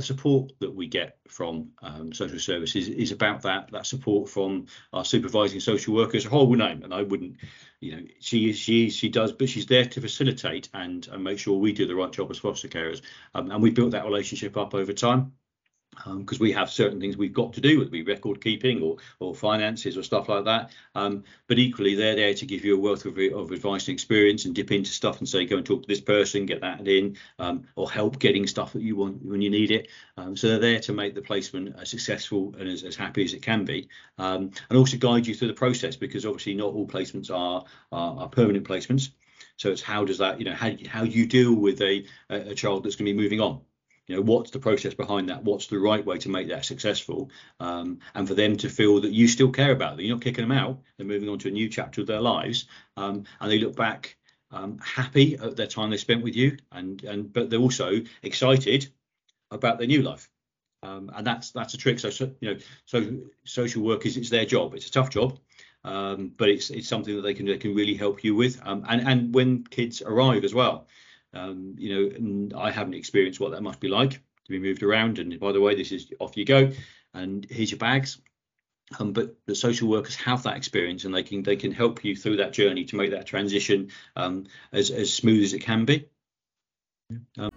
support that we get from um, social services is about that that support from our supervising social workers. A horrible name, and I wouldn't, you know, she she she does, but she's there to facilitate and, and make sure we do the right job as foster carers. Um, and we built that relationship up over time because um, we have certain things we've got to do, whether it be record keeping or or finances or stuff like that. Um, but equally, they're there to give you a wealth of, of, advice and experience and dip into stuff and say, go and talk to this person, get that in, um, or help getting stuff that you want when you need it. Um, so they're there to make the placement as successful and as, as happy as it can be, um, and also guide you through the process because obviously not all placements are, are, are permanent placements. So it's how does that, you know, how how you deal with a a child that's going to be moving on you know what's the process behind that? What's the right way to make that successful? Um, and for them to feel that you still care about them. You're not kicking them out. They're moving on to a new chapter of their lives. Um, and they look back um, happy at their time they spent with you and and but they're also excited about their new life. Um, and that's that's a trick. So, so you know so social workers it's their job. It's a tough job um, but it's it's something that they can they can really help you with. Um, and and when kids arrive as well um, you know, and I haven't experienced what that must be like to be moved around. And by the way, this is off you go, and here's your bags. Um, but the social workers have that experience, and they can they can help you through that journey to make that transition um, as as smooth as it can be. Um,